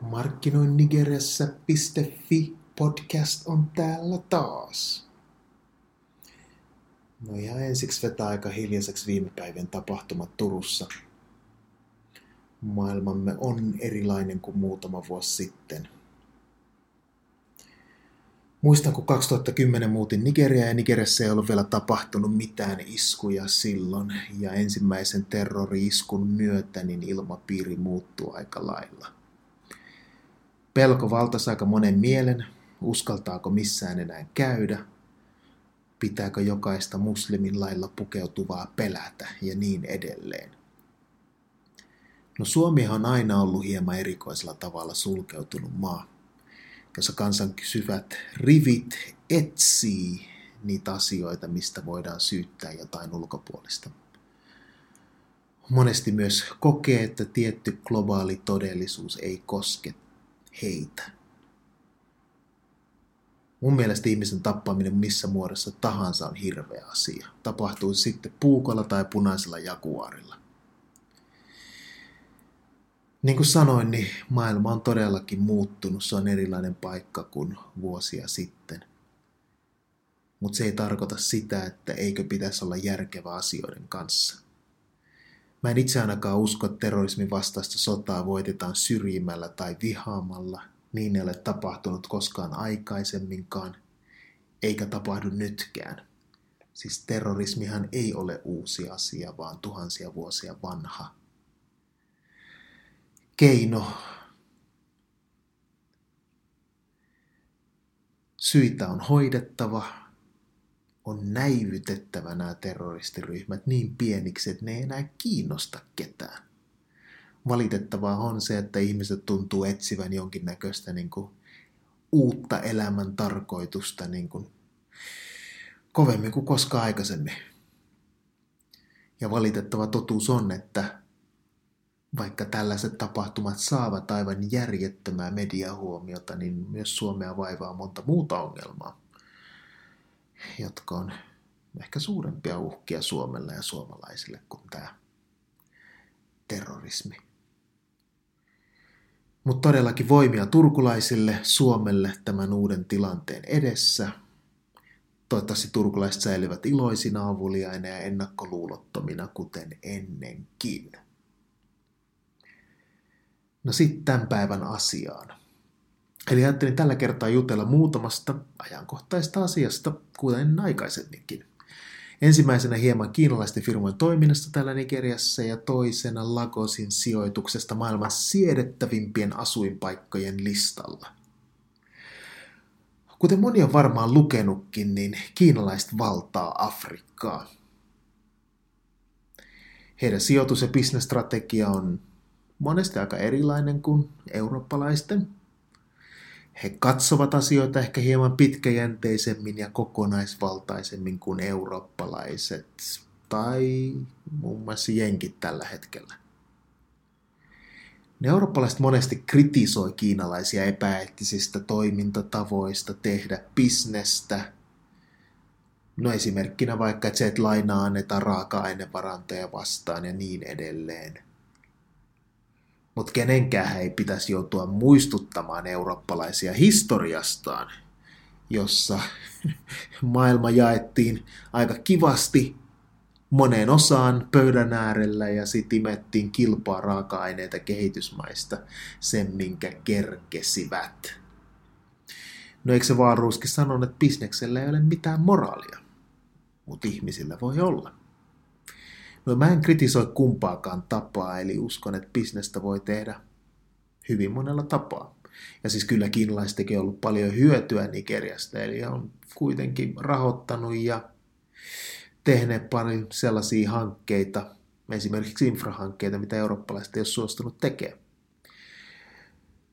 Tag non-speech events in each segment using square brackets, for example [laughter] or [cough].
Markkinoin Nigeriassa.fi podcast on täällä taas. No ihan ensiksi vetää aika hiljaiseksi viime päivien tapahtumat Turussa. Maailmamme on erilainen kuin muutama vuosi sitten. Muistan, kun 2010 muutin Nigeria ja Nigeriassa ei ollut vielä tapahtunut mitään iskuja silloin. Ja ensimmäisen terrori-iskun myötä niin ilmapiiri muuttuu aika lailla. Pelko valtasi aika monen mielen, uskaltaako missään enää käydä, pitääkö jokaista muslimin lailla pukeutuvaa pelätä ja niin edelleen. No Suomi on aina ollut hieman erikoisella tavalla sulkeutunut maa, jossa kansan kysyvät rivit etsii niitä asioita, mistä voidaan syyttää jotain ulkopuolista. Monesti myös kokee, että tietty globaali todellisuus ei koske heitä. Mun mielestä ihmisen tappaminen missä muodossa tahansa on hirveä asia. Tapahtuu sitten puukolla tai punaisella jakuarilla. Niin kuin sanoin, niin maailma on todellakin muuttunut. Se on erilainen paikka kuin vuosia sitten. Mutta se ei tarkoita sitä, että eikö pitäisi olla järkevä asioiden kanssa. Mä en itse ainakaan usko, että terrorismin vastaista sotaa voitetaan syrjimällä tai vihaamalla. Niin ei ole tapahtunut koskaan aikaisemminkaan, eikä tapahdu nytkään. Siis terrorismihan ei ole uusi asia, vaan tuhansia vuosia vanha. Keino syitä on hoidettava, on näivytettävä nämä terroristiryhmät niin pieniksi, että ne ei enää kiinnosta ketään. Valitettavaa on se, että ihmiset tuntuu etsivän jonkinnäköistä niin kuin, uutta elämän tarkoitusta niin kuin, kovemmin kuin koskaan aikaisemmin. Ja valitettava totuus on, että vaikka tällaiset tapahtumat saavat aivan järjettömää mediahuomiota, niin myös Suomea vaivaa monta muuta ongelmaa jotka on ehkä suurempia uhkia Suomelle ja suomalaisille kuin tämä terrorismi. Mutta todellakin voimia turkulaisille, Suomelle tämän uuden tilanteen edessä. Toivottavasti turkulaiset säilyvät iloisina, avuliaina ja ennakkoluulottomina, kuten ennenkin. No sitten tämän päivän asiaan. Eli ajattelin tällä kertaa jutella muutamasta ajankohtaista asiasta, kuten aikaisemminkin. Ensimmäisenä hieman kiinalaisten firmojen toiminnasta täällä Nigeriassa ja toisena Lagosin sijoituksesta maailman siedettävimpien asuinpaikkojen listalla. Kuten moni on varmaan lukenutkin, niin kiinalaiset valtaa Afrikkaa. Heidän sijoitus- ja bisnesstrategia on monesti aika erilainen kuin eurooppalaisten – he katsovat asioita ehkä hieman pitkäjänteisemmin ja kokonaisvaltaisemmin kuin eurooppalaiset tai muun muassa jenkit tällä hetkellä. Ne eurooppalaiset monesti kritisoi kiinalaisia epäeettisistä toimintatavoista tehdä bisnestä. No esimerkkinä vaikka, se, että lainaa annetaan raaka-ainevarantoja vastaan ja niin edelleen – mutta kenenkään ei pitäisi joutua muistuttamaan eurooppalaisia historiastaan, jossa [laughs] maailma jaettiin aika kivasti moneen osaan pöydän äärellä ja sitten imettiin kilpaa raaka-aineita kehitysmaista sen, minkä kerkesivät. No eikö se vaan ruuski sanon, että bisneksellä ei ole mitään moraalia, mutta ihmisillä voi olla. No mä en kritisoi kumpaakaan tapaa, eli uskon, että bisnestä voi tehdä hyvin monella tapaa. Ja siis kyllä kiinalaiset on ollut paljon hyötyä Nigeriasta, eli on kuitenkin rahoittanut ja tehneet paljon sellaisia hankkeita, esimerkiksi infrahankkeita, mitä eurooppalaiset ei ole suostunut tekemään.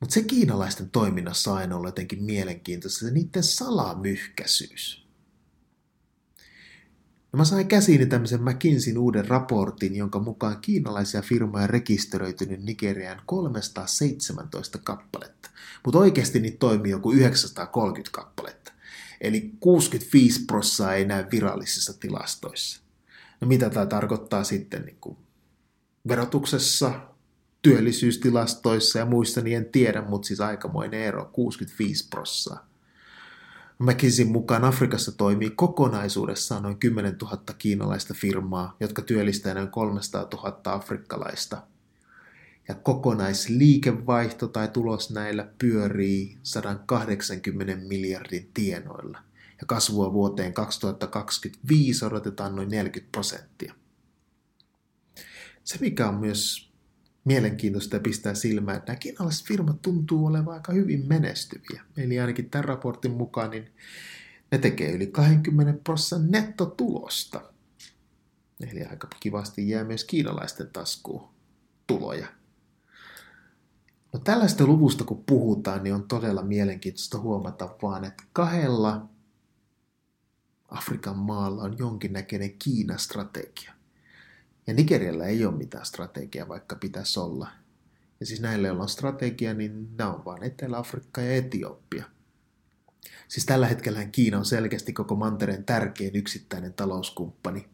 Mutta se kiinalaisten toiminnassa aina on jotenkin mielenkiintoista, se niiden salamyhkäisyys. No mä sain käsiini tämmöisen McKinseyn uuden raportin, jonka mukaan kiinalaisia firmoja rekisteröitynyt Nigeriaan 317 kappaletta. Mutta oikeasti niitä toimii joku 930 kappaletta. Eli 65 prossaa ei näy virallisissa tilastoissa. No mitä tämä tarkoittaa sitten niin kuin verotuksessa, työllisyystilastoissa ja muissa, niin en tiedä, mutta siis aikamoinen ero, 65 prossaa. McKinseyn mukaan Afrikassa toimii kokonaisuudessaan noin 10 000 kiinalaista firmaa, jotka työllistää noin 300 000 afrikkalaista. Ja kokonaisliikevaihto tai tulos näillä pyörii 180 miljardin tienoilla. Ja kasvua vuoteen 2025 odotetaan noin 40 prosenttia. Se, mikä on myös mielenkiintoista ja pistää silmään, että nämä kiinalaiset firmat tuntuu olevan aika hyvin menestyviä. Eli ainakin tämän raportin mukaan niin ne tekee yli 20 prosentin nettotulosta. Eli aika kivasti jää myös kiinalaisten taskuun tuloja. No tällaista luvusta kun puhutaan, niin on todella mielenkiintoista huomata vaan, että kahdella Afrikan maalla on jonkinnäköinen Kiina-strategia. Ja Nigerialla ei ole mitään strategiaa, vaikka pitäisi olla. Ja siis näille, joilla on strategia, niin nämä on vain Etelä-Afrikka ja Etiopia. Siis tällä hetkellä Kiina on selkeästi koko mantereen tärkein yksittäinen talouskumppani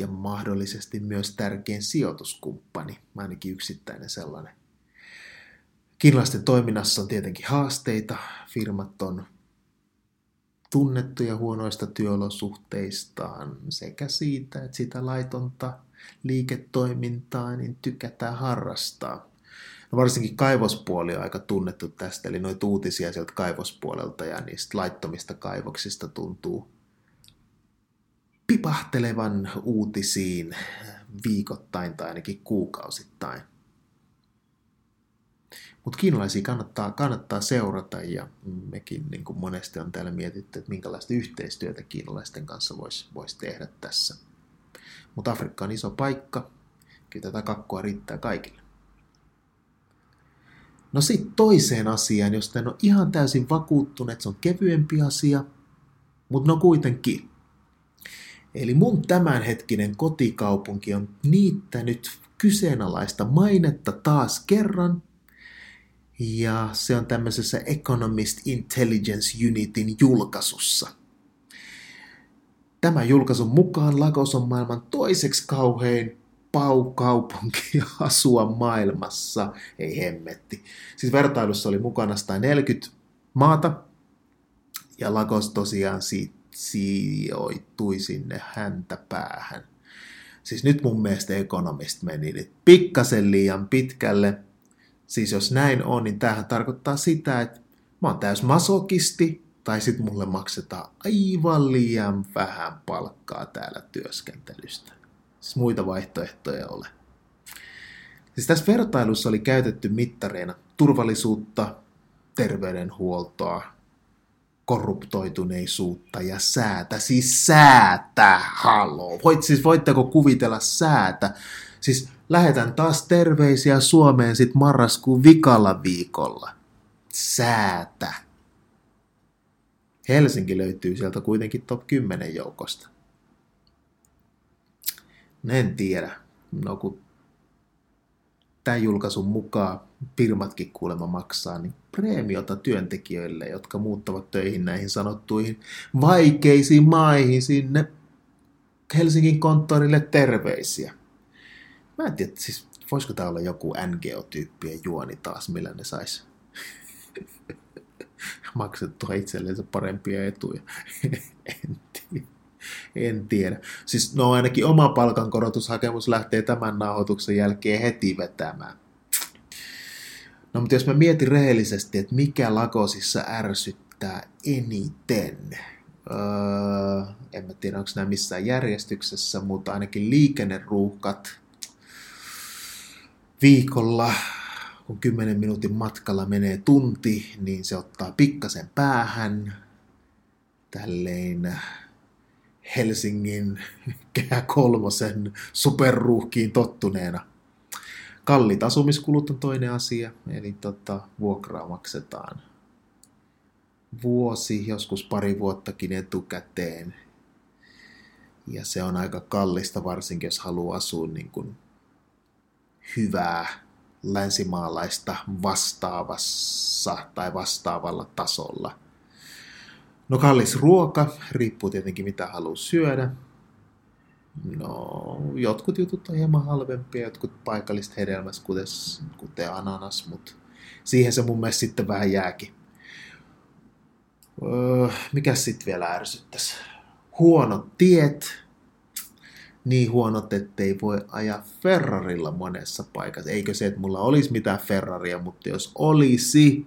ja mahdollisesti myös tärkein sijoituskumppani, ainakin yksittäinen sellainen. Kiinalaisten toiminnassa on tietenkin haasteita. Firmat on tunnettuja huonoista työolosuhteistaan sekä siitä, että sitä laitonta liiketoimintaa niin tykätään harrastaa. No varsinkin kaivospuoli on aika tunnettu tästä, eli noita uutisia sieltä kaivospuolelta ja niistä laittomista kaivoksista tuntuu pipahtelevan uutisiin viikoittain tai ainakin kuukausittain. Mutta kiinalaisia kannattaa, kannattaa seurata ja mekin niin kuin monesti on täällä mietitty, että minkälaista yhteistyötä kiinalaisten kanssa voisi vois tehdä tässä. Mutta Afrikka on iso paikka, kyllä tätä kakkua riittää kaikille. No sitten toiseen asiaan, josta en ole ihan täysin vakuuttunut, että se on kevyempi asia, mutta no kuitenkin. Eli mun tämänhetkinen kotikaupunki on niittänyt kyseenalaista mainetta taas kerran – ja se on tämmöisessä Economist Intelligence Unitin julkaisussa. Tämä julkaisun mukaan Lagos on maailman toiseksi kauhein paukaupunki [laughs] asua maailmassa. Ei hemmetti. Siis vertailussa oli mukana 140 maata, ja Lagos tosiaan si- sijoittui sinne häntä päähän. Siis nyt mun mielestä Economist meni nyt pikkasen liian pitkälle, Siis jos näin on, niin tämähän tarkoittaa sitä, että mä oon täys masokisti, tai sitten mulle maksetaan aivan liian vähän palkkaa täällä työskentelystä. Siis muita vaihtoehtoja ole. Siis tässä vertailussa oli käytetty mittareina turvallisuutta, terveydenhuoltoa, korruptoituneisuutta ja säätä. Siis säätä, haloo. Voit, siis voitteko kuvitella säätä? Siis lähetän taas terveisiä Suomeen sit marraskuun vikalla viikolla. Säätä. Helsinki löytyy sieltä kuitenkin top 10 joukosta. En tiedä. No kun tämän julkaisun mukaan firmatkin kuulemma maksaa, niin preemiota työntekijöille, jotka muuttavat töihin näihin sanottuihin vaikeisiin maihin sinne Helsingin konttorille terveisiä. Mä en tiedä, siis voisiko tää olla joku NGO-tyyppien juoni taas, millä ne sais [laughs] maksettua itsellensä parempia etuja. [laughs] en, tiedä. en tiedä. Siis no ainakin oma palkankorotushakemus lähtee tämän nauhoituksen jälkeen heti vetämään. No mutta jos mä mietin rehellisesti, että mikä Lagosissa ärsyttää eniten, öö, en mä tiedä onko nämä missään järjestyksessä, mutta ainakin liikenneruuhkat – viikolla, kun 10 minuutin matkalla menee tunti, niin se ottaa pikkasen päähän. Tälleen Helsingin [laughs] kehä kolmosen superruuhkiin tottuneena. Kallit asumiskulut on toinen asia, eli tota, vuokraa maksetaan vuosi, joskus pari vuottakin etukäteen. Ja se on aika kallista, varsinkin jos haluaa asua niin kuin hyvää länsimaalaista vastaavassa tai vastaavalla tasolla. No kallis ruoka, riippuu tietenkin mitä haluaa syödä. No, jotkut jutut on hieman halvempia, jotkut paikalliset hedelmässä, kuten, kuten ananas, mutta siihen se mun mielestä sitten vähän jääkin. Öö, mikä sitten vielä ärsyttäisi? Huonot tiet, niin huonot, ettei voi ajaa Ferrarilla monessa paikassa. Eikö se, että mulla olisi mitään Ferraria, mutta jos olisi,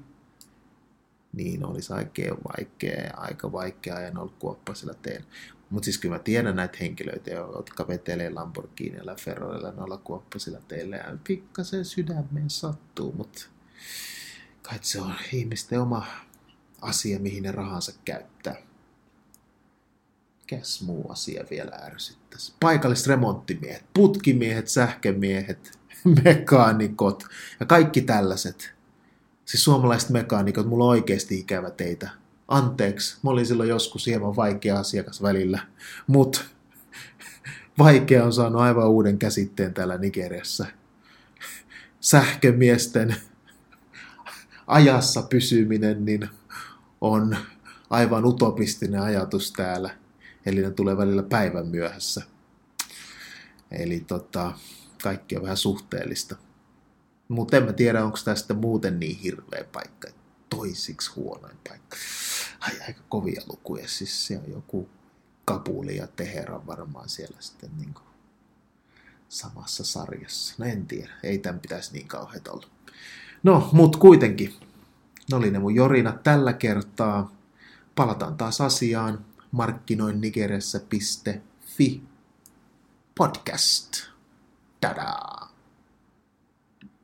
niin olisi aika vaikea, aika vaikea ajan olla kuoppaisella teillä. Mutta siis kyllä mä tiedän näitä henkilöitä, jotka vetelee Lamborghinilla ja Ferrarilla noilla kuoppaisilla teillä ja pikkasen sydämeen sattuu, mutta kai se on ihmisten oma asia, mihin ne rahansa käyttää. Mikäs muu asia vielä ärsyttäisi? Paikalliset remonttimiehet, putkimiehet, sähkömiehet, [laughs] mekaanikot ja kaikki tällaiset. Siis suomalaiset mekaanikot, mulla on oikeasti ikävä teitä. Anteeksi, mä olin silloin joskus hieman vaikea asiakas välillä, mutta [laughs] vaikea on saanut aivan uuden käsitteen täällä Nigeriassa. [laughs] Sähkömiesten ajassa pysyminen niin on aivan utopistinen ajatus täällä. Eli ne tulee välillä päivän myöhässä. Eli tota, kaikki on vähän suhteellista. Mutta en mä tiedä, onko tästä muuten niin hirveä paikka. Toisiksi huonoin paikka. Ai, aika kovia lukuja. Siis se on joku Kabuli ja Teheran varmaan siellä sitten niin kuin samassa sarjassa. No en tiedä, ei tämän pitäisi niin kauheat olla. No, mut kuitenkin. Ne oli ne mun jorinat tällä kertaa. Palataan taas asiaan markkinoinnigeressä.fi podcast. Tadaa!